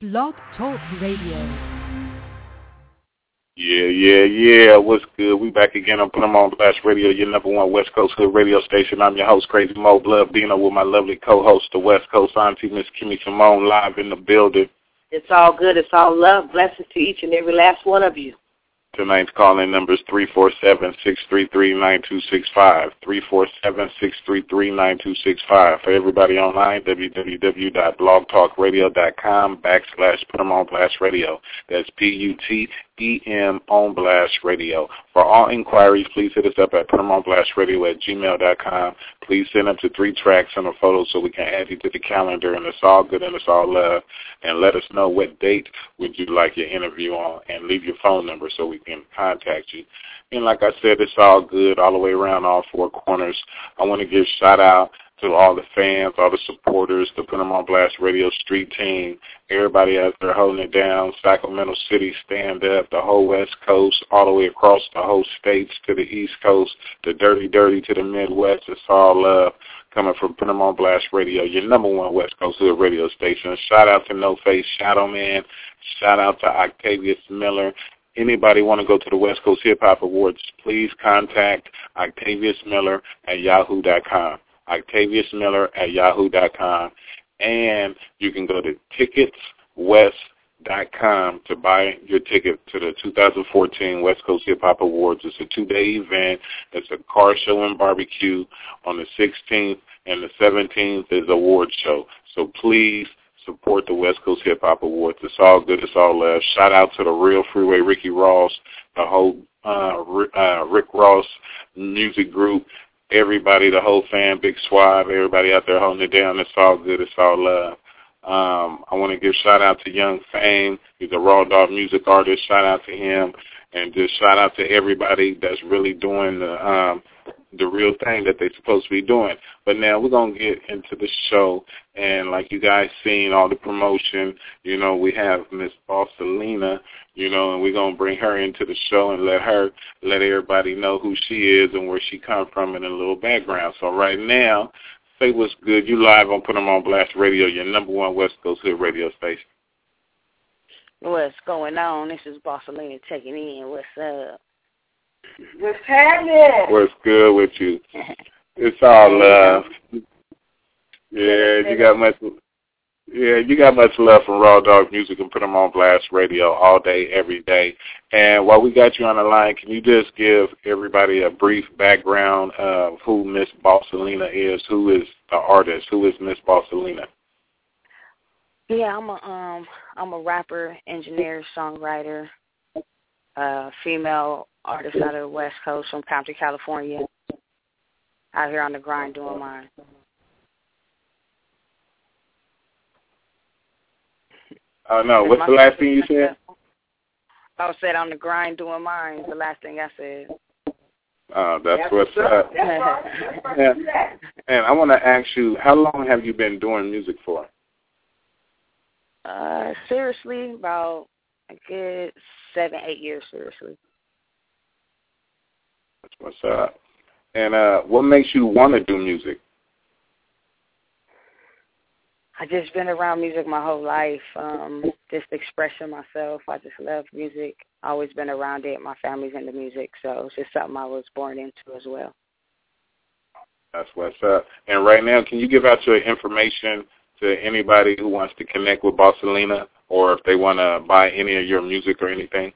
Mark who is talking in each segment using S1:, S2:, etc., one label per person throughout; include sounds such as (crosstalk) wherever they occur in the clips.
S1: Blog Talk Radio.
S2: Yeah, yeah, yeah. What's good? We back again on Put 'em on Blast Radio, your number one West Coast hood radio station. I'm your host, Crazy Mo Blood Dino, with my lovely co-host, the West Coast Auntie Miss Kimmy Simone, live in the building.
S3: It's all good. It's all love. Blessings to each and every last one of you.
S2: Tonight's calling number is 347-633-9265. 347-633-9265. For everybody online, www.blogtalkradio.com backslash put 'em on blast radio. That's P-U-T-E-M on blast radio. For all inquiries, please hit us up at putemonblastradio at gmail.com. Please send up to three tracks and a photo so we can add you to the calendar, and it's all good and it's all love. And let us know what date would you like your interview on, and leave your phone number so we can contact you. And like I said, it's all good all the way around all four corners. I want to give shout out to all the fans, all the supporters, the Put 'em on Blast Radio Street team, everybody out there holding it down, Sacramento City, stand up, the whole West Coast, all the way across the whole states to the East Coast, the Dirty Dirty to the Midwest. It's all love coming from Put 'em on Blast Radio, your number one West Coast Hood radio station. Shout out to No Face Shadow Man. Shout out to Octavius Miller. Anybody want to go to the West Coast Hip Hop Awards, please contact Octavius Miller at yahoo.com. Octavius Miller at yahoo.com. And you can go to ticketswest.com to buy your ticket to the 2014 West Coast Hip Hop Awards. It's a two-day event. It's a car show and barbecue on the 16th, and the 17th is award show. So please support the West Coast Hip Hop Awards. It's all good. It's all love. Shout out to the Real Freeway Ricky Ross, the whole uh, uh, Rick Ross music group, everybody, the whole fan, Big Swab, everybody out there holding it down. It's all good. It's all love. Um, I want to give shout out to Young Fame. He's a raw dog music artist. Shout out to him, and just shout out to everybody that's really doing the um, the real thing that they're supposed to be doing. But now we're gonna get into the show, and like you guys seen all the promotion, you know, we have Miss Bossalena, you know, and we're gonna bring her into the show and let her let everybody know who she is and where she come from and a little background. So right now, say what's good. You live on Put 'em on Blast Radio, your number one West Coast Hood radio station.
S4: What's going on? This is Bossalena checking in. What's up?
S3: What's happening?
S2: What's good with you? (laughs) It's all love. Yeah, you got much. Yeah, you got much love from Raw Dog Music and put them on Blast Radio all day, every day. And while we got you on the line, can you just give everybody a brief background of who Miss Bossalena is? Who is the artist? Who is Miss Bossalena?
S4: Yeah, I'm a um I'm a rapper, engineer, songwriter, uh female artist out of the West Coast from Compton, California. Out here on the grind doing mine.
S2: Oh no, what's the last thing you said?
S4: I said on the grind doing mine. The last thing I said.
S2: Oh, that's, that's what's up. and, and I want to ask you, how long have you been doing music for?
S4: Uh, seriously, about a good seven, eight years. Seriously.
S2: That's what's up. And uh, what makes you want to do music?
S4: I just been around music my whole life. Um, just expressing myself. I just love music. Always been around it. My family's into music, so it's just something I was born into as well.
S2: That's what's up. And right now, can you give out your information to anybody who wants to connect with Bossalena, or if they want to buy any of your music or anything?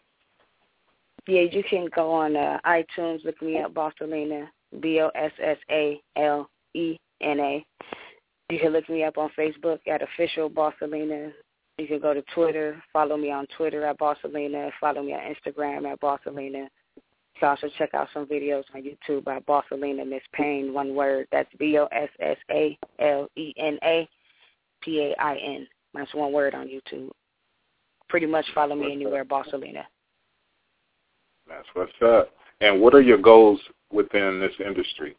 S4: Yeah, you can go on uh, iTunes, look me up, Bossalena, B O S S A L E N A. You can look me up on Facebook at official Bossalena. You can go to Twitter, follow me on Twitter at Bossalena, follow me on Instagram at Bossalena. You also check out some videos on YouTube by Bossalena Miss Payne, one word. That's B O S S A L E N A P A I N. That's one word on YouTube. Pretty much follow me anywhere, Bossalena.
S2: That's what's up. And what are your goals within this industry?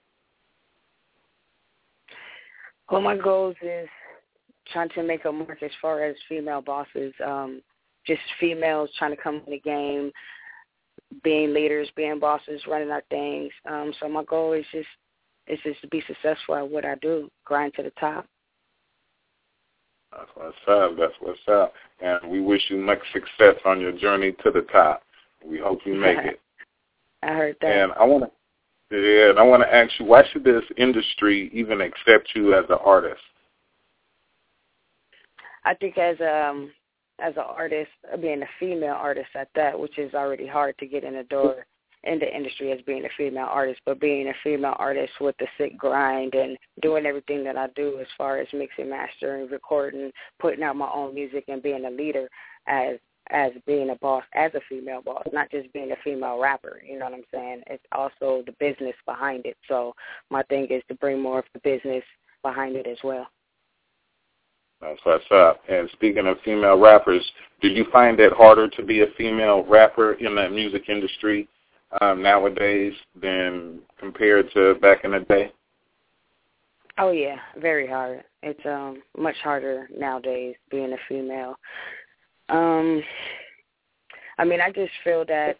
S4: Well, my goals is trying to make a mark as far as female bosses, um, just females trying to come in the game, being leaders, being bosses, running our things. Um, so my goal is just is just to be successful at what I do, grind to the top.
S2: That's what's up. That's what's up. And we wish you much success on your journey to the top. We hope you make (laughs) it.
S4: I heard that.
S2: And I want to, yeah, and I want to ask you, why should this industry even accept you as an artist?
S4: I think as um as an artist, being a female artist at that, which is already hard to get in the door in the industry as being a female artist, but being a female artist with the sick grind and doing everything that I do as far as mixing, mastering, recording, putting out my own music and being a leader as as being a boss, as a female boss, not just being a female rapper, you know what I'm saying? It's also the business behind it. So my thing is to bring more of the business behind it as well.
S2: That's what's up. And speaking of female rappers, do you find it harder to be a female rapper in the music industry um, nowadays than compared to back in the day?
S4: Oh yeah, very hard. It's um much harder nowadays being a female. Um I mean, I just feel that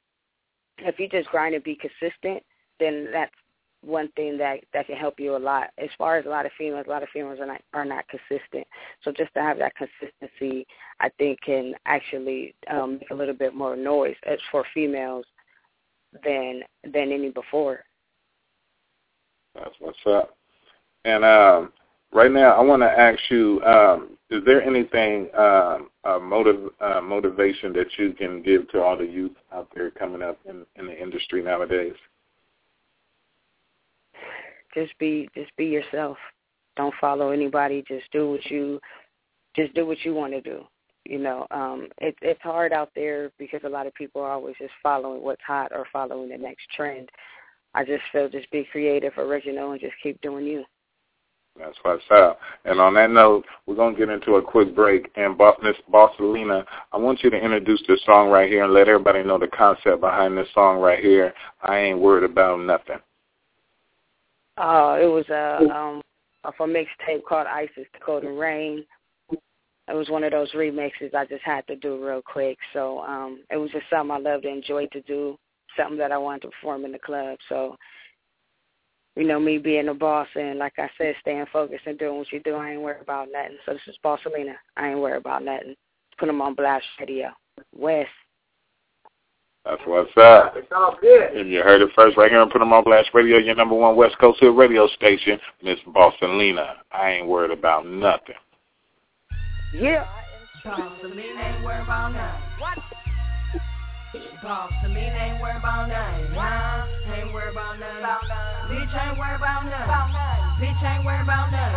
S4: if you just grind and be consistent, then that's one thing that that can help you a lot. As far as a lot of females, a lot of females are not are not consistent. So just to have that consistency, I think can actually um, make a little bit more noise as for females than than any before.
S2: That's what's up. And um, right now, I want to ask you: um, Is there anything um, uh, motive uh, motivation that you can give to all the youth out there coming up in, in the industry nowadays?
S4: Just be just be yourself. Don't follow anybody. Just do what you just do what you want to do you know um it, it's hard out there because a lot of people are always just following what's hot or following the next trend i just feel just be creative original and just keep doing you
S2: that's what's up. And on that note, we're going to get into a quick break. And Miss Bossalena, I want you to introduce this song right here and let everybody know the concept behind this song right here. I ain't worried about nothing.
S4: Uh, it was a um, a mixtape called Isis, Cold and Rain it was one of those remixes I just had to do real quick. So um it was just something I loved and enjoyed to do, something that I wanted to perform in the club. So you know, me being a boss and like I said, staying focused and doing what you do, I ain't worried about nothing. So this is Bossalena. I ain't worried about nothing. Put them on blast radio. West.
S2: That's what's up. And you heard it first right here on Put 'em on Blast Radio, your number one West Coast Hill radio station, Miss Bossalena. I ain't worried about nothing.
S4: Yeah.
S5: Boss to me ain't worried about nothing. What? Boss to me ain't worried about nothing. Nah, ain't worried about nothing. Bitch ain't worried about nothing. Bitch ain't worried about nothing.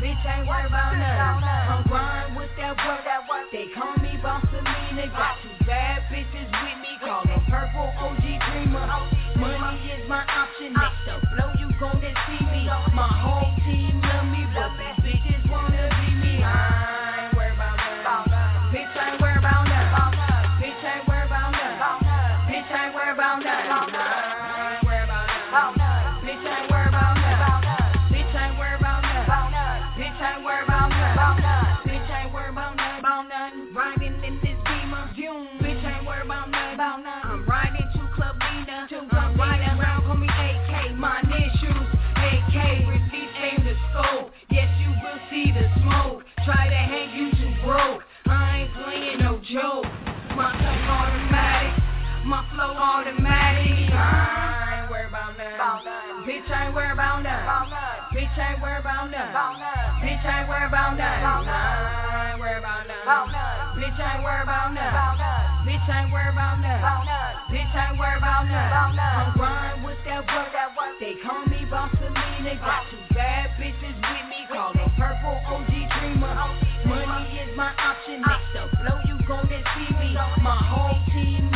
S5: Bitch ain't worried about nothing. I'm grind with that work. They call me Bossalena. Got two bad bitches with me. Call them Purple OG Dreamer. Money is my option. Next flow automatic. I ain't worried about nothing. Bitch, I ain't worried about nothing. Bitch, I ain't worried about nothing. Bitch, I ain't worried about nothing. I ain't worried about nothing. Bitch, I ain't worried about nothing. Bitch, I ain't worried about nothing. Bitch, I ain't worried about nothing. I'm grind with that work. They call me Bossalena. Got two bad bitches with me. Call them Purple OG dreamer. Money is my option. Next up, blow you gonna see me. My whole team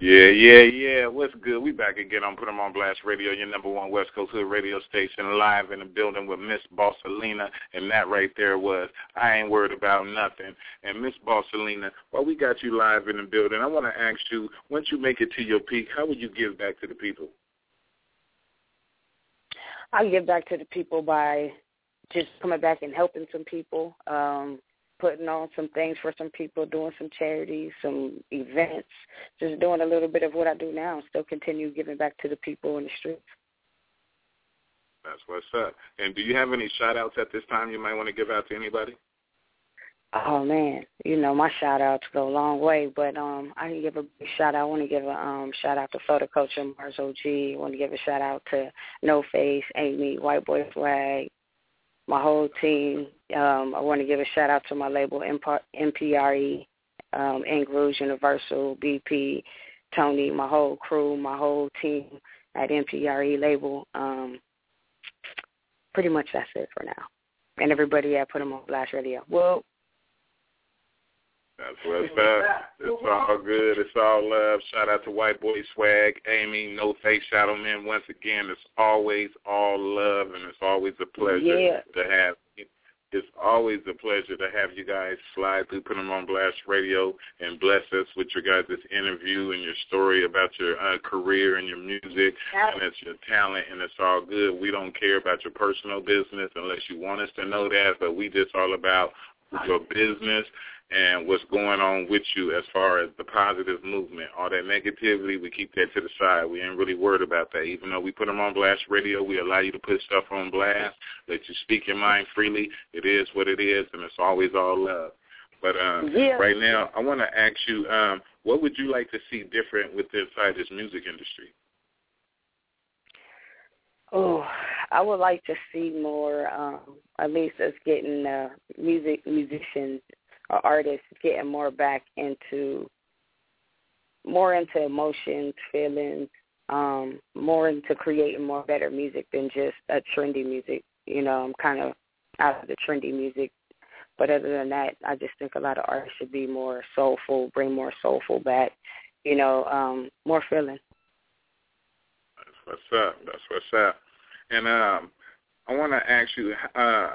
S2: Yeah, yeah, yeah. What's good? We back again on Put 'em on Blast Radio, your number one West Coast Hood radio station, live in the building with Miss Bossalena, and that right there was I ain't worried about nothing. And Miss Bossalena, while we got you live in the building, I want to ask you, once you make it to your peak, how would you give back to the people?
S4: I give back to the people by just coming back and helping some people. Um, putting on some things for some people, doing some charities, some events, just doing a little bit of what I do now and still continue giving back to the people in the streets.
S2: That's what's up. And do you have any shout outs at this time you might want to give out to anybody?
S4: Oh man, you know my shout outs go a long way, but um I can give a big shout out. I want to give a um shout out to Photo Culture Mars OG. I want to give a shout out to No Face, Amy, White Boy Swag, my whole team. Um, I want to give a shout out to my label MPRE, um, Ingrouge Universal, BP, Tony, my whole crew, my whole team at MPRE label. Um, pretty much that's it for now. And everybody at Put 'em on Blast Radio. Well,
S2: that's what's up. It's all good. It's all love. Shout out to White Boy Swag, Amy, No Face Shadow Man. Once again, it's always all love, and it's always a pleasure
S4: yeah.
S2: to have. It's always a pleasure to have you guys slide through Put 'em on Blast Radio and bless us with your guys' interview and your story about your uh, career and your music and it's your talent and it's all good. We don't care about your personal business unless you want us to know that, but we just all about your business and what's going on with you as far as the positive movement. All that negativity, we keep that to the side. We ain't really worried about that. Even though we put them on blast radio, we allow you to put stuff on blast, let you speak your mind freely. It is what it is, and it's always all love. But um,
S4: yeah.
S2: right now, I want to ask you, um, what would you like to see different with inside this music industry?
S4: Oh, I would like to see more, um, at least us getting uh, music musicians or artists getting more back into more into emotions, feelings, um, more into creating more better music than just a trendy music. You know, I'm kind of out of the trendy music. But other than that, I just think a lot of artists should be more soulful, bring more soulful back, you know, um, more feeling.
S2: That's what's up. That's what's up. And um, I want to ask you, uh,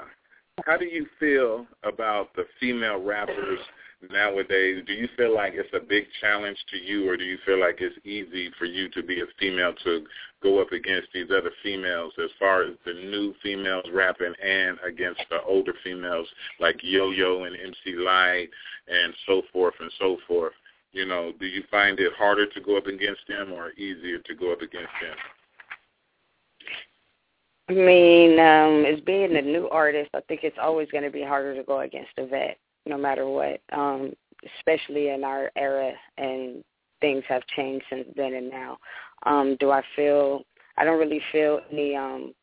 S2: how do you feel about the female rappers nowadays? Do you feel like it's a big challenge to you, or do you feel like it's easy for you to be a female to go up against these other females as far as the new females rapping and against the older females like Yo-Yo and MC Lyte and so forth and so forth? You know, do you find it harder to go up against them or easier to go up against them?
S4: I mean, um, as being a new artist, I think it's always going to be harder to go against a vet, no matter what. Um, especially in our era, and things have changed since then and now. Um, do I feel? I don't really feel any um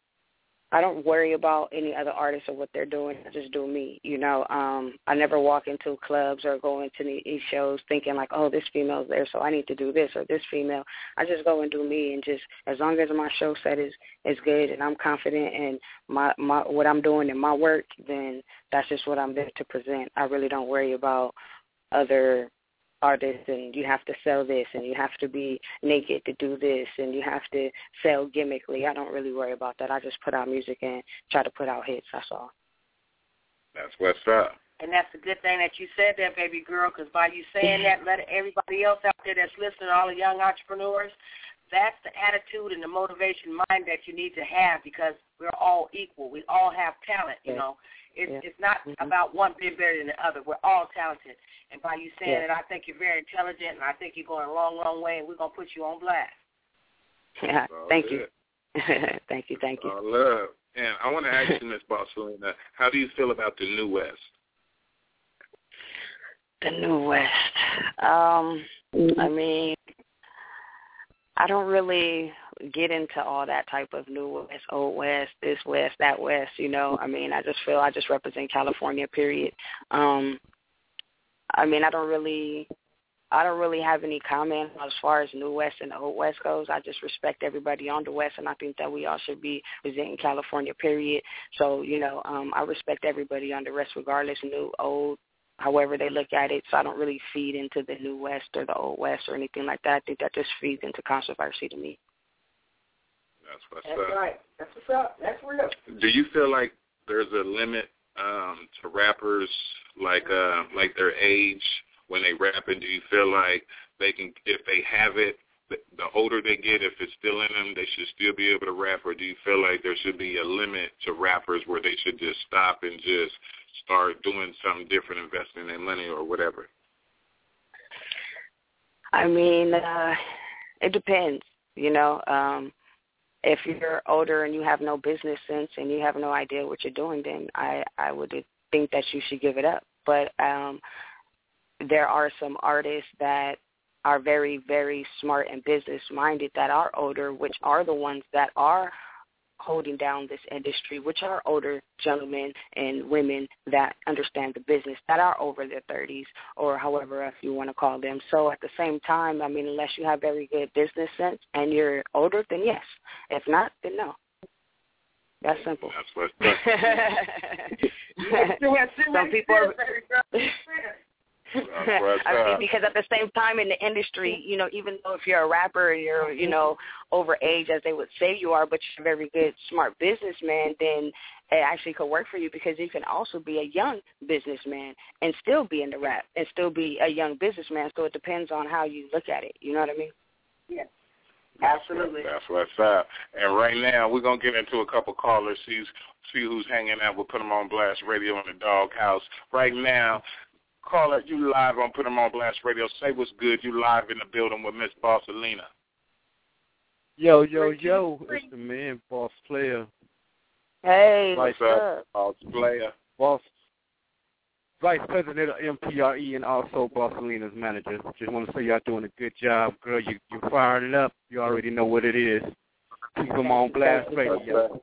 S4: I don't worry about any other artists or what they're doing. I just do me, you know. Um, I never walk into clubs or go into these shows thinking like, oh, this female's there, so I need to do this or this female. I just go and do me, and just as long as my show set is is good and I'm confident in my my what I'm doing in my work, then that's just what I'm there to present. I really don't worry about other artist and you have to sell this and you have to be naked to do this and you have to sell gimmickly. I don't really worry about that. I just put out music and try to put out hits. That's all.
S2: That's what's up.
S3: And that's a good thing that you said that, baby girl, because by you saying that, let everybody else out there that's listening, all the young entrepreneurs, that's the attitude and the motivation mind that you need to have because we're all equal. We all have talent, you know. It's
S4: yeah.
S3: it's not
S4: mm-hmm.
S3: about one being better than the other. We're all talented. And by you saying
S4: yeah.
S3: it, I think you're very intelligent, and I think you're going a long, long way, and we're going to put you on blast.
S4: Yeah, (laughs) thank you. thank you, thank you.
S2: I love. And I want to ask you, Miss Bossalena, how do you feel about the New West?
S4: The New West. Um, I mean, I don't really get into all that type of new west, old west, this west, that west, you know. I mean, I just feel I just represent California, period. Um I mean, I don't really I don't really have any comment as far as New West and Old West goes. I just respect everybody on the West, and I think that we all should be representing California, period. So, you know, um, I respect everybody on the West, regardless, new, old, however they look at it. So I don't really feed into the new west or the old west or anything like that. I think that just feeds into controversy to me.
S2: That's what's
S3: That's
S2: up.
S3: right. That's what's up. That's real.
S2: Do you feel like there's a limit um, to rappers, like uh, like their age when they rapping? Do you feel like they can, if they have it, the, the older they get, if it's still in them, they should still be able to rap, or do you feel like there should be a limit to rappers where they should just stop and just start doing something different, investing their money or whatever?
S4: I mean, uh, it depends. You know, um, if you're older and you have no business sense and you have no idea what you're doing, then I I would think that you should give it up. But um, there are some artists that are very very smart and business minded that are older, which are the ones that are holding down this industry, which are older gentlemen and women that understand the business, that are over their 30s or however if you want to call them. So at the same time, I mean, unless you have very good business sense and you're older, then yes. If not, then no. That's simple.
S2: That's what's (laughs) up. (laughs)
S4: Some people are,
S2: That's what's (laughs)
S4: I mean, because at the same time in the industry, you know, even though if you're a rapper and you're, you know, over age as they would say you are, but you're a very good, smart businessman, then it actually could work for you because you can also be a young businessman and still be in the rap and still be a young businessman. So it depends on how you look at it. You know what I mean?
S3: Yeah. Absolutely.
S2: That's what's up. And right now, we're gonna get into a couple callers. See, see who's hanging out. We'll put them on blast radio in the doghouse. Right now, caller, you live on Put 'em on blast radio. Say what's good. You live in the building with Miss Bossalena.
S6: Yo, yo, yo, it's the man, boss player,
S4: Hey,
S2: What's
S4: what's
S2: up?
S4: up?
S2: Boss player.
S6: boss, vice president of MPRE and also Bossalena's manager. Just want to say y'all doing a good job, girl. You you fired it up. You already know what it is. Keep them on blast radio.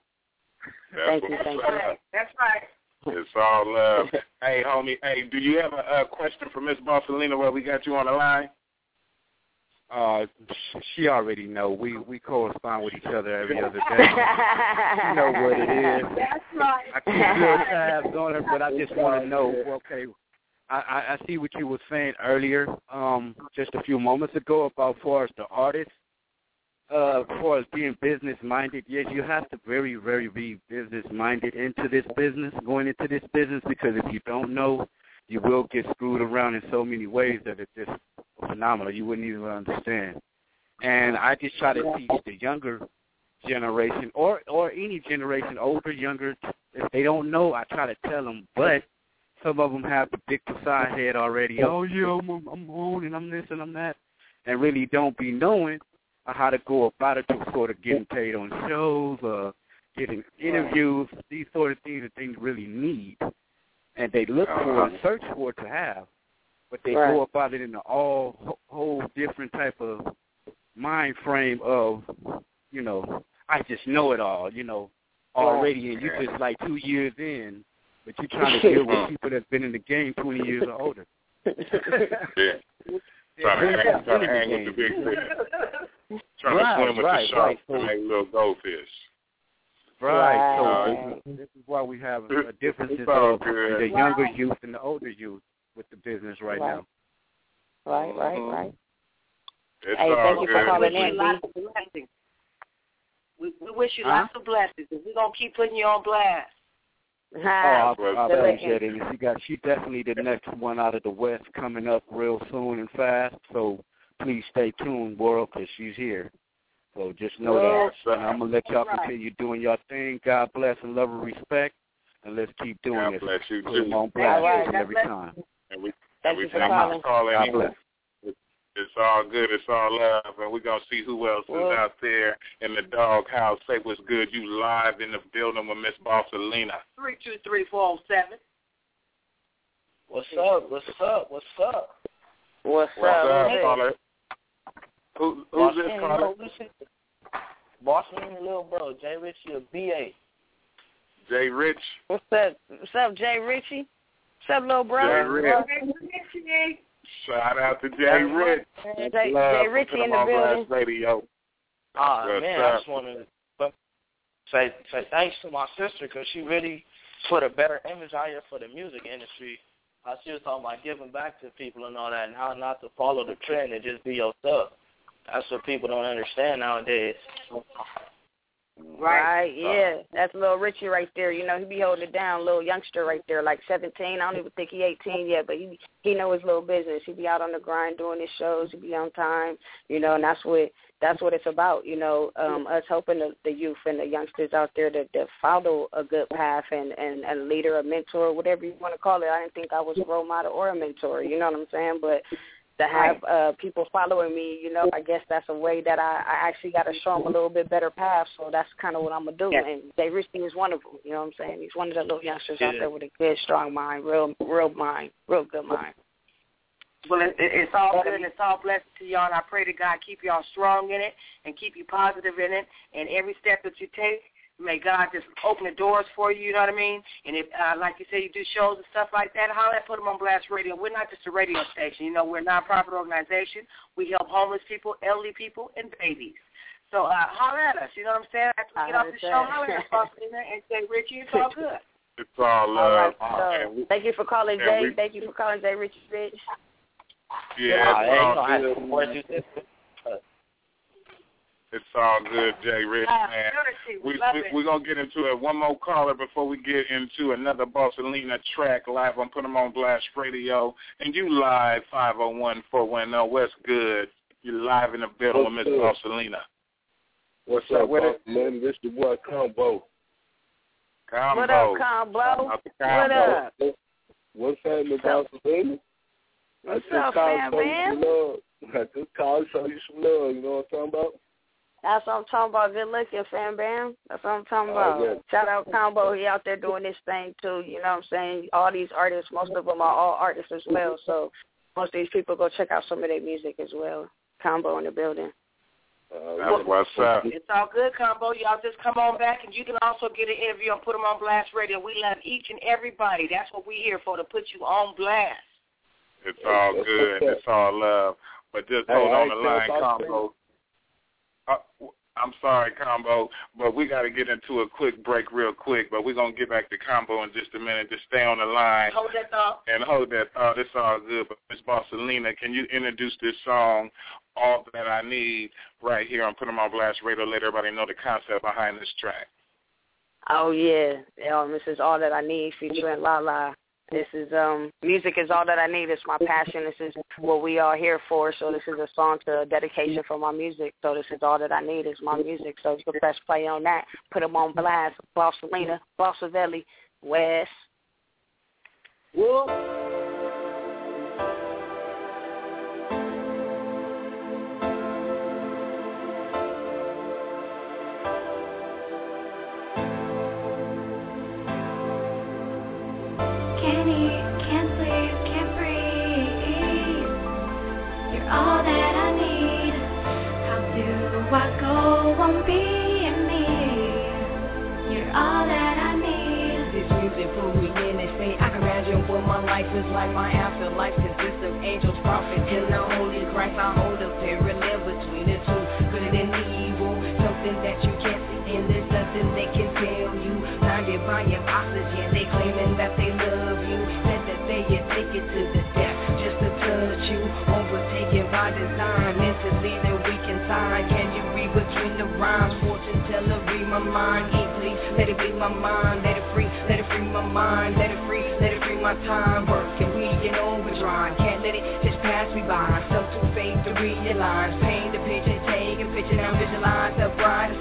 S2: That's
S4: Thank you,
S2: what's
S4: thank
S2: up.
S3: Right. That's right.
S2: It's all love. (laughs) hey, homie. Hey, do you have a, a question for Miss Bossalena while we got you on the line?
S6: Uh, she already know. We we correspond with each other every other day. You know what it is. (laughs)
S3: That's right.
S6: I keep little tabs on her, but I just want to know. Okay, I, I I see what you were saying earlier, um, just a few moments ago about far as the artist, uh, as being business minded. Yes, you have to very, very be business minded into this business, going into this business, because if you don't know, you will get screwed around in so many ways that it's just phenomenal. You wouldn't even understand. And I just try to teach the younger generation or or any generation, older, younger, if they don't know, I try to tell them. But some of them have the big side head already. Oh yeah, I'm, I'm on and I'm this and I'm that, and really don't be knowing how to go about it to sort of getting paid on shows, uh, getting interviews, these sort of things that they really need, and they look for and search for to have, but they
S4: Right.
S6: go about it in a all whole different type of mind frame of, you know, I just know it all, you know, already, and you just like two years in, but you're trying to (laughs) deal with people that's been in the game 20 years or older. (laughs)
S2: Yeah. Trying to hang, trying to hang with the big fish. Trying
S6: Right,
S2: to swim with
S6: right,
S2: the sharks
S6: right.
S2: and make little goldfish.
S6: Right.
S4: Wow.
S6: So this, this is why we have uh, a, a difference
S2: It's all
S6: of the younger youth and the older youth with the business right,
S4: Right.
S6: now.
S4: Right, right, mm-hmm. right.
S2: It's
S4: Hey,
S2: all
S4: thank you for
S2: good.
S4: calling
S3: wish
S4: in.
S3: you lots of blessings. We, we wish you
S6: Huh?
S3: lots of blessings, and we're going to keep putting you on blast.
S6: Oh, I,
S2: Well,
S6: I
S4: the
S6: appreciate it. And she got she definitely the next one out of the West coming up real soon and fast. So please stay tuned, world, because she's here. So just know
S2: Well,
S6: that. And I'm gonna let y'all
S3: right.
S6: continue doing your thing. God bless and love and respect, and let's keep doing
S2: God
S6: this.
S2: bless you
S6: Put 'em
S2: too.
S6: on blast
S4: All right.
S6: every
S3: bless
S6: time.
S2: And we,
S4: Thank
S2: and we
S4: you for
S2: thank
S4: calling.
S2: for
S6: God bless.
S2: It's all good. It's all love. And we're going to see who else
S4: Well-
S2: is out there in the doghouse. Say what's good. You live in the building with Miss Bossalena.
S3: 323-407.
S7: What's up? What's up? What's up?
S4: What's,
S2: What's
S4: up?
S2: up,
S4: Hey.
S2: caller? Who, who's
S7: Boss
S2: this
S7: man,
S2: caller?
S7: you oh, know, listen. Boss man, and little bro, Jay Ritchie of BA.
S2: Jay Rich.
S4: What's up? What's up, Jay Ritchie? What's up, little bro?
S2: Jay Rich. Shout out to Jay Rich.
S4: Jay,
S2: Love
S4: Jay
S2: for
S4: Ritchie
S2: Put 'em
S4: in the building.
S2: Blast Radio.
S7: Ah
S2: What's
S7: man,
S2: up?
S7: I just want to say say thanks to my sister because she really put a better image out here for the music industry. how she was talking about giving back to people and all that, and how not to follow the trend and just be yourself. That's what people don't understand nowadays.
S4: Right. right. Yeah, that's little Richie right there. You know, he be holding it down, little youngster right there, like seventeen. I don't even think he eighteen yet, but he he know his little business. He be out on the grind doing his shows. He be on time. You know, and that's what that's what it's about. You know, um, us helping the, the youth and the youngsters out there to, to follow a good path and and a leader, a mentor, whatever you want to call it. I didn't think I was a role model or a mentor. You know what I'm saying? But to have uh, people following me, you know, I guess that's a way that I, I actually got to show them a little bit better path. So that's kind of what I'm gonna do. Yeah. And Jay Richie is one of them. You know what I'm saying? He's one of the little youngsters yeah. out there with a good, strong mind, real, real mind, real good mind.
S3: Well, it, it's all good and it's all blessed to y'all. And I pray to God keep y'all strong in it and keep you positive in it. And every step that you take, May God just open the doors for you, you know what I mean? And if, uh, like you say, you do shows and stuff like that, holler at Put Them on Blast Radio. We're not just a radio station. You know, we're a nonprofit organization. We help homeless people, elderly people, and babies. So uh, holler at us, you know what I'm saying? After we get off the show, holler at us and say, Richie, it's all good. (laughs)
S2: It's all love. All
S4: right, so, thank you for calling, Jay. We, thank you for calling, Jay Richie Rich.
S2: Yeah, it's all good. (laughs) It's all good, Jay Rich, ah, man. We, we, we're going to get into it. One more caller before we get into another Bossalena track live on Put 'em on Blast Radio. And you live, 501-410. What's good? You're live in the building with Miss Bossalena.
S8: What's, What's up, with it? man? This the boy Combo.
S2: Combo.
S4: What up, Combo? What up?
S8: What's happening, Bossalena?
S4: What's up, man, man?
S8: I just called to show you some love. You know what I'm talking about?
S4: That's what I'm talking about. Good looking, fam bam. That's what I'm talking about. Oh, Shout out Combo. He out there doing this thing too. You know what I'm saying? All these artists, most of them are all artists as well. So most of these people go check out some of their music as well. Combo in the building.
S2: Uh, That's what's up.
S3: It's all good, Combo. Y'all just come on back, and you can also get an interview and put them on Blast Radio. We love each and everybody. That's what we're here for, to put you on blast.
S2: It's all good. It's all love. But just hold on the line, Combo. Uh, I'm sorry, Combo, but we got to get into a quick break real quick. But we're gonna get back to Combo in just a minute. Just stay on the line.
S3: Hold that thought.
S2: And hold that thought. It's all good. But Miss Bossalena, can you introduce this song, "All That I Need," right here on Put 'Em on my Blast Radio? Let everybody know the concept behind this track.
S4: Oh yeah, um, this is "All That I Need" featuring Lala. This is um music is all that I need. It's my passion. This is what we are here for. So this is a song to a dedication for my music. So this is all that I need is my music. So you can press play on that. Put them on blast. Bossalena, Bossavelli, West. Whoa.
S5: Is like my afterlife consists of angels, prophets, and the Holy Christ. I hold a parallel between the two, good and evil, something that you can't see, and there's nothing they can tell you. Blinded by your oxygen, they claiming that they love you, said that they take it to the death just to touch you, overtaken by design, mentally they're weak inside. Can you read between the rhymes? Fortune teller, read my mind, eat please, let it be my mind, let it free, let it free my mind, let it free, let it free my time just pass me by. So too faith to realize. Paint the picture, take a picture, now visualize the brighter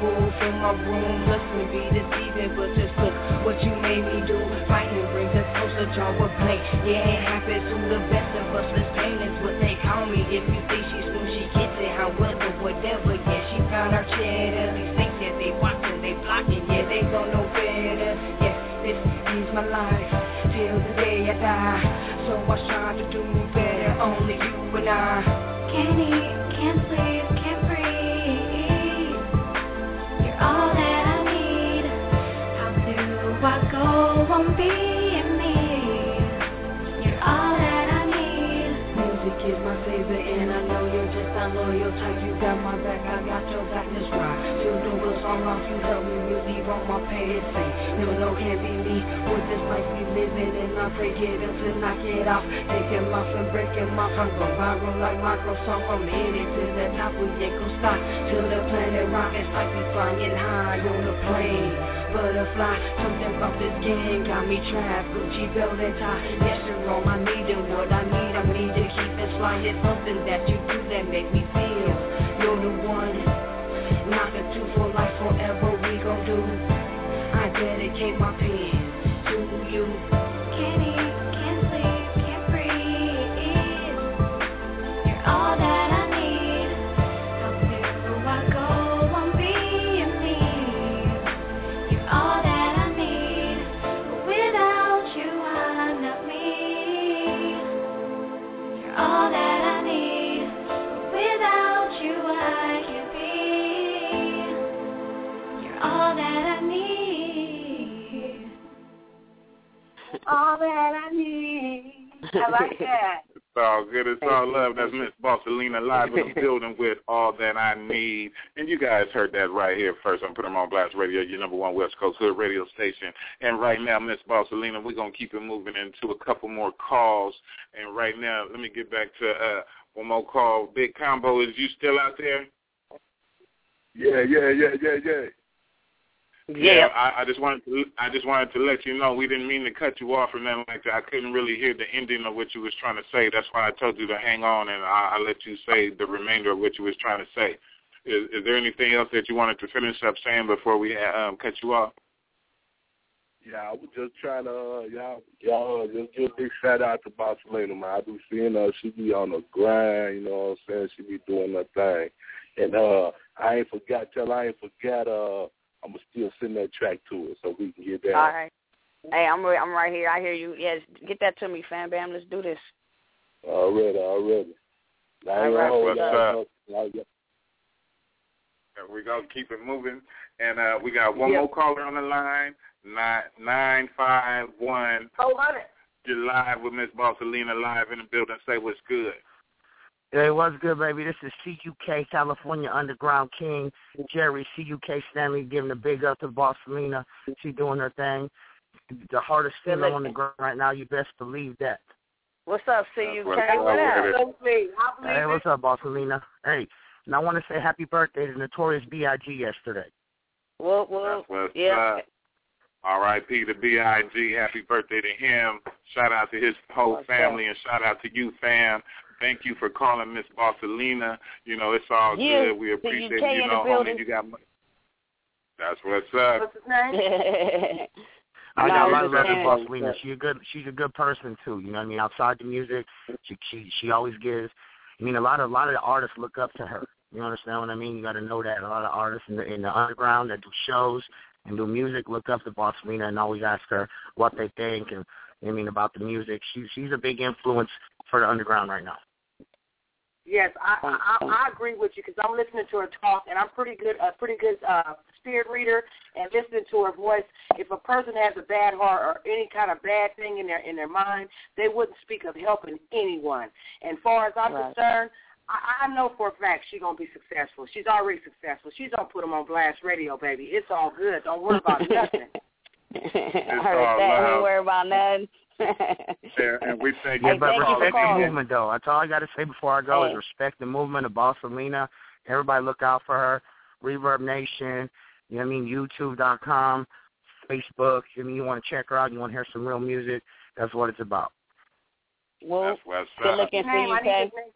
S5: cool, feel my room. Lust me be deceiving, but just look what you made me do. Fighting brings us closer, draw a play. Yeah, it happens to the best of us. This pain is what they call me. If you think she's smooth, she gets it. However, whatever. Yeah, she found her cheddar. These things, yeah, they watching, they blocking. Yeah, they don't know better. Yeah, this is my life till the day I die. So I shine to do better. Only you and I.
S9: Can't eat, can't sleep, I go on being me? You're all that I need.
S5: Music is my favorite, and I know you're just a loyal type. You got my back, I got your back. Let's ride. Fall you help me really roll my pay it say. No, no, can't be me. With this life we living, and I get him to knock it off. Him off and break him off. I'm go viral like Microsoft. From hitting to the top, we ain't gon' stop. Till the planet rock, it's like we flying high on a plane. Butterfly, something about this game got me trapped. Gucci belt and tie, yes, you're I need and what I need. I need to keep it fly. It's something that you do that make me feel you're the one. Knock a two for my pen
S9: I
S3: like (laughs) that.
S2: It's all good. It's all love. That's Miss Bossalena live in the (laughs) building with all that I need. And you guys heard that right here first. I'm putting them on Blast Radio, your number one West Coast Hood radio station. And right now, Miss Bossalena, we're going to keep it moving into a couple more calls. And right now, let me get back to uh, one more call. Big Combo, is you still out there?
S8: Yeah, yeah, yeah, yeah, yeah.
S2: Yeah, I, I just wanted to I just wanted to let you know we didn't mean to cut you off or nothing like that. I couldn't really hear the ending of what you was trying to say. That's why I told you to hang on and I, I let you say the remainder of what you was trying to say. Is, is there anything else that you wanted to finish up saying before we um, cut you off?
S8: Yeah, I was just trying to, uh, y'all, y'all, uh, just give a big shout out to Bossalena, man. I be seeing her, she be on the grind, you know what I'm saying? She be doing her thing. And uh, I ain't forgot, tell I ain't forgot, uh, I'm going to still send that track to her so we can get that.
S4: All right. Hey, I'm re- I'm right here. I hear you. Yes, get that to me, fam bam. Let's do this.
S8: Already, already.
S4: All right,
S2: what's up?
S8: up?
S2: We're going to keep it moving. And uh, we got one
S3: Yep.
S2: more caller on the line, nine nine five one.
S3: Hold on it.
S2: You're live with Miss Bossalena live in the building. Say what's good.
S10: Hey, what's good, baby? This is CUK California Underground King Jerry CUK Stanley giving a big up to Bossalena. She doing her thing. The hardest
S4: Good
S10: female on the ground right now. You best believe that.
S4: What's up, CUK?
S2: what's
S4: What
S2: up
S4: up?
S2: with it.
S3: So sweet. I believe
S10: Hey, what's up, Bossalena? Hey, and I want to say happy birthday to Notorious B.I.G. yesterday.
S4: Whoop, whoop.
S2: That's what's
S4: Yeah.
S2: up. R.I.P. to B.I.G. Happy birthday to him. Shout out to his whole family and shout out to you, fam. Thank you for calling Miss Bossalena. You know, it's all
S4: You,
S2: good. We appreciate
S4: CUK
S2: you know,
S4: the
S2: homie, you got money. That's what's up.
S3: What's his name? (laughs)
S10: I
S4: No,
S10: got a
S4: I
S10: lot of love
S4: understand.
S10: for Bossalena. She's a good she's a good person too. You know what I mean? Outside the music, she she she always gives. I mean, a lot of a lot of the artists look up to her. You understand what I mean? You got to know that a lot of artists in the in the underground that do shows and do music look up to Bossalena and always ask her what they think and I mean about the music. She she's a big influence for the underground right now.
S3: Yes, I I, I agree with you because I'm listening to her talk, and I'm pretty good, a pretty good uh, spirit reader, and listening to her voice. If a person has a bad heart or any kind of bad thing in their in their mind, they wouldn't speak of helping anyone. And far as I'm
S4: Right.
S3: concerned, I, I know for a fact she's gonna be successful. She's already successful. She's gonna put them on blast radio, baby. It's all good. Don't worry about nothing.
S4: I (laughs) heard that.
S2: love.
S4: Don't worry about nothing.
S2: And, and we thank
S4: Hey,
S2: you
S10: but
S4: thank you for
S10: respect the movement though. That's all I got to say before I go
S4: Hey.
S10: is respect the movement of Bossalena. Everybody look out for her. Reverb Nation. You know what I mean? YouTube.com, Facebook. I mean, you want to check her out. You want to hear some real music. That's what it's about.
S4: well,
S2: That's what's
S4: good
S2: up.
S4: looking
S3: Name, I need
S4: CUK.
S3: his name.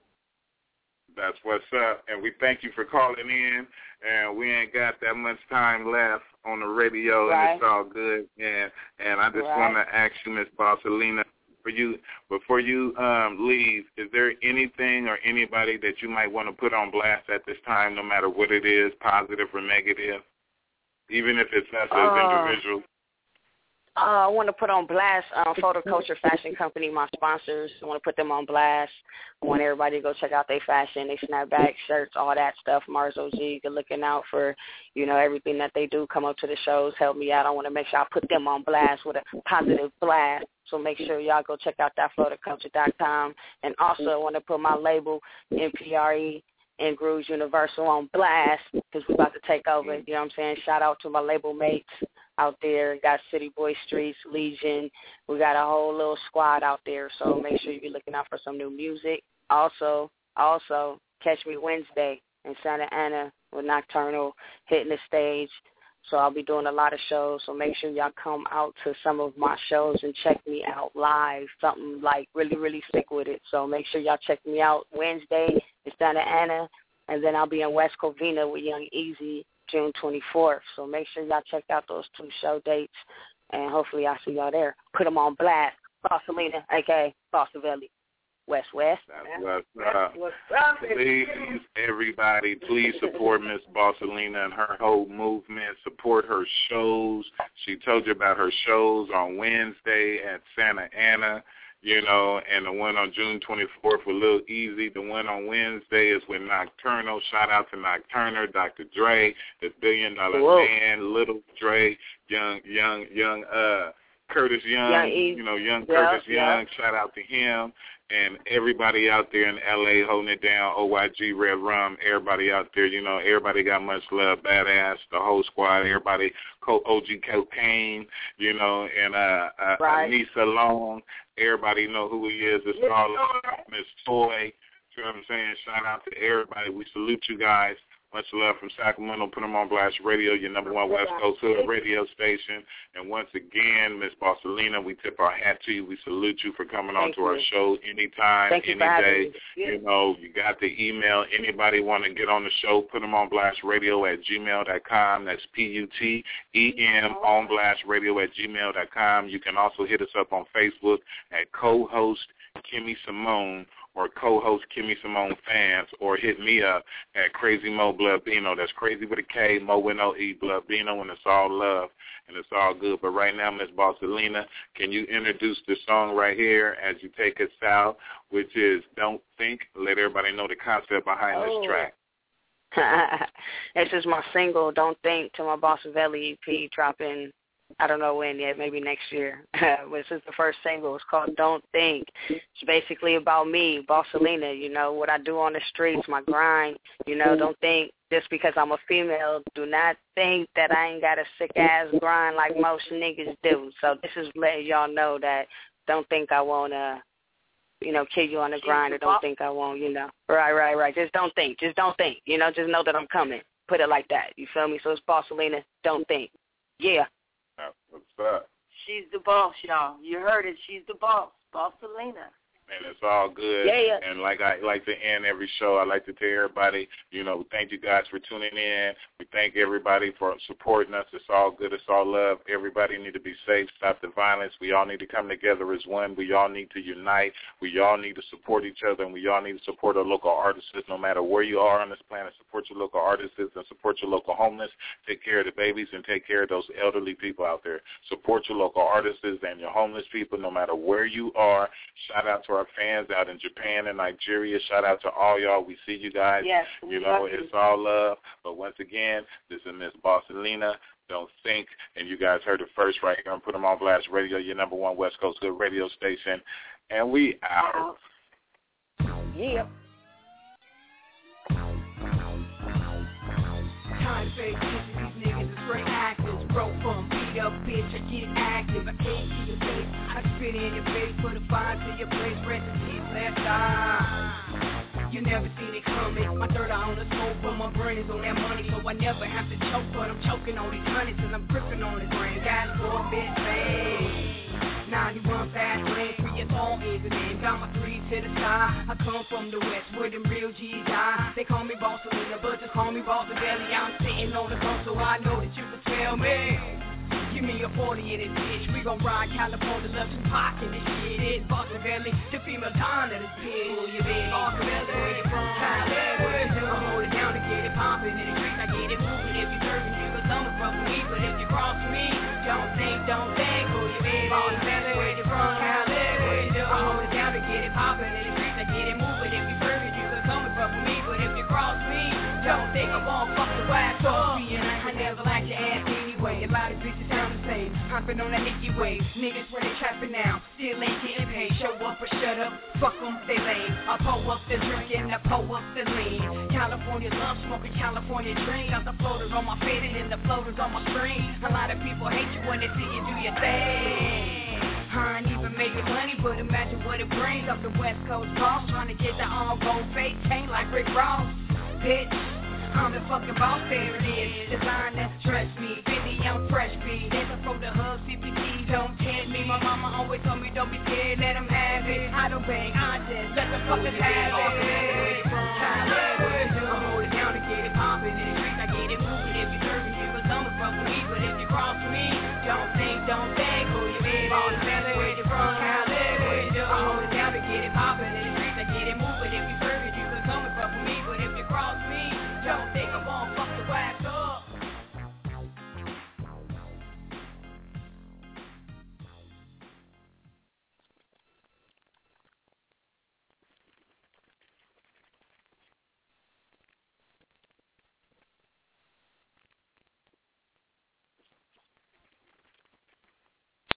S2: That's what's up. And we thank you for calling in. And we ain't got that much time left on the radio,
S4: Right.
S2: and it's all good. And and I just
S4: Right.
S2: want to ask you, Miss Bossalena, for you before you um, leave, is there anything or anybody that you might want to put on blast at this time, no matter what it is, positive or negative, even if it's us
S3: Uh,
S2: as individuals?
S4: Uh, I want to put on blast um, Photo Culture Fashion Company, my sponsors. I want to put them on blast. I want everybody to go check out their fashion, they snapback shirts, all that stuff. Mars OG, you're looking out for, you know, everything that they do. Come up to the shows, help me out. I want to make sure I put them on blast with a positive blast. So make sure y'all go check out that photoculture.com. And also I want to put my label, MPRE, and Grooves Universal on blast because we're about to take over. You know what I'm saying? Shout out to my label mates out there. Got City Boy Streets, Legion. We got a whole little squad out there. So make sure you be looking out for some new music. Also, also catch me Wednesday in Santa Ana with Nocturnal hitting the stage. So I'll be doing a lot of shows. So make sure y'all come out to some of my shows and check me out live. Something like really, really stick with it. So make sure y'all check me out Wednesday in Santa Ana. And then I'll be in West Covina with Young Easy June 24th. So make sure y'all check out those two show dates. And hopefully I'll see y'all there. Put them on blast. Bossalena, a.k.a. Bossavelli. West West.
S2: That's what's up. Please, everybody, please support Miss Bossalena and her whole movement. Support her shows. She told you about her shows on Wednesday at Santa Ana, you know, and the one on June 24th with Lil Easy. The one on Wednesday is with Nocturnal. Shout out to Nocturnal, Dr. Dre, the Billion Dollar
S4: Whoa.
S2: Man, Little Dre, Young, Young, Young, uh, Curtis Young,
S4: Young
S2: you know, Young Curtis. Young. Shout out to him and everybody out there in LA holding it down, OYG Red Rum, everybody out there, you know, everybody got much love, badass, the whole squad, everybody, OG Cocaine, you know, and uh, uh
S4: Right.
S2: Anissa Long, everybody know who he is, it's Miss Toy, you know what I'm saying? Shout out to everybody. We salute you guys. Much love from Sacramento. Put them on Blast Radio, your number one West Coast Hood radio station. And once again, Miss Bossalena, we tip our hat to you. We salute you for coming on
S4: Thank
S2: to our show anytime,
S4: Thank
S2: any day.
S4: me.
S2: You know, you got the email. Anybody want to get on the show, put them on Blast Radio at gmail.com. That's P-U-T-E-M on Blast Radio at gmail.com. You can also hit us up on Facebook at co-host Kimmy Simone or co-host Kimmy Simone fans or hit me up at Crazy Mo Bloodbino. That's crazy with a K, Mo with no E, and it's all love and it's all good. But right now, Miss Bossalena, can you introduce the song right here as you take us out, which is Don't Think? Let everybody know the concept behind
S4: Oh.
S2: this track. (laughs)
S4: this is my single, Don't Think, to my Boss Valley EP dropping, I don't know when yet, maybe next year. (laughs) this is the first single. It's called Don't Think. It's basically about me, Bossalena, you know, what I do on the streets, my grind. You know, don't think just because I'm a female, do not think that I ain't got a sick-ass grind like most niggas do. So this is letting y'all know that don't think I want to you know, kill you on the grind or don't think I won't, you know. Right, right, right. Just don't think. Just don't think. You know, just know that I'm coming. Put it like that. You feel me? So it's Bossalena, don't think. Yeah.
S2: That's what's up.
S3: She's the boss, y'all. You heard it. She's the boss. Boss Selena.
S2: And it's all good.
S4: Yeah, yeah.
S2: And like I like to end every show, I like to tell everybody, you know, thank you guys for tuning in. We thank everybody for supporting us. It's all good. It's all love. Everybody need to be safe. Stop the violence. We all need to come together as one. We all need to unite. We all need to support each other, and we all need to support our local artists. No matter where you are on this planet, support your local artists and support your local homeless. Take care of the babies and take care of those elderly people out there. Support your local artists and your homeless people, no matter where you are. Shout out to our fans out in Japan and Nigeria. Shout out to all y'all. We see you guys.
S3: Yes.
S2: You know, it's all love. But once again, this is Miss Bossalena. Don't think. And you guys heard it first right here on Put 'em on Blast Radio, your number one West Coast good radio station. And we out.
S4: Yeah.
S5: Time fake bitches, these niggas is straight actors. Broke from beat up, bitch, I get active. I I spit in your face, put a fire to your place, rest in peace, left eye. You never seen it coming. My third eye on the scope, but my brain is on that money, so I never have to choke. But I'm choking on these hundreds and I'm gripping on the grain. Got four bit fade. 91 fast lane, free as home is the name. Got my three to the side. I come from the west where them real G's die. They call me Selena, but just call me Boston Belly. I'm sitting on the phone, so I know that you can tell me. Give me a 40 in this bitch. We gon' ride California, love Tupac in this shit. It's Valley, the female Don of this bitch. Who you been? Valley. where you from? Thailand, where you I'm holding down to get it poppin' in the streets. I get it movin' if you serving you, cause I'm a fuck me. But if you cross me, don't think, don't think. Who you been? Boscavelli, where you from? Thailand, where you I'm holding down to get it poppin' in the streets. I get it movin' if you serving you, cause I'm a fuck with me. But if you cross me, don't think I won't fuck the ass off. Hopping on that Nicky wave. Niggas where they trapping now. Still ain't getting paid. Show up or shut up. Fuck them, they lame. I pull up the drink and I pull up the lean. California love smoking California dream. Got the floaters on my faded and the floaters on my screen. A lot of people hate you when they see you do your thing. I ain't even making money, but imagine what it brings up the West Coast boss trying to get the all gold fake chain like Rick Ross. Bitch, I'm the fucking boss, there it is. Design that stress me, Billy, I'm fresh B. Never for the hug, CPT, don't tempt me. My mama always told me, don't be scared, let them have it. I don't bang, I just let the fuckers have it. Don't think, don't been.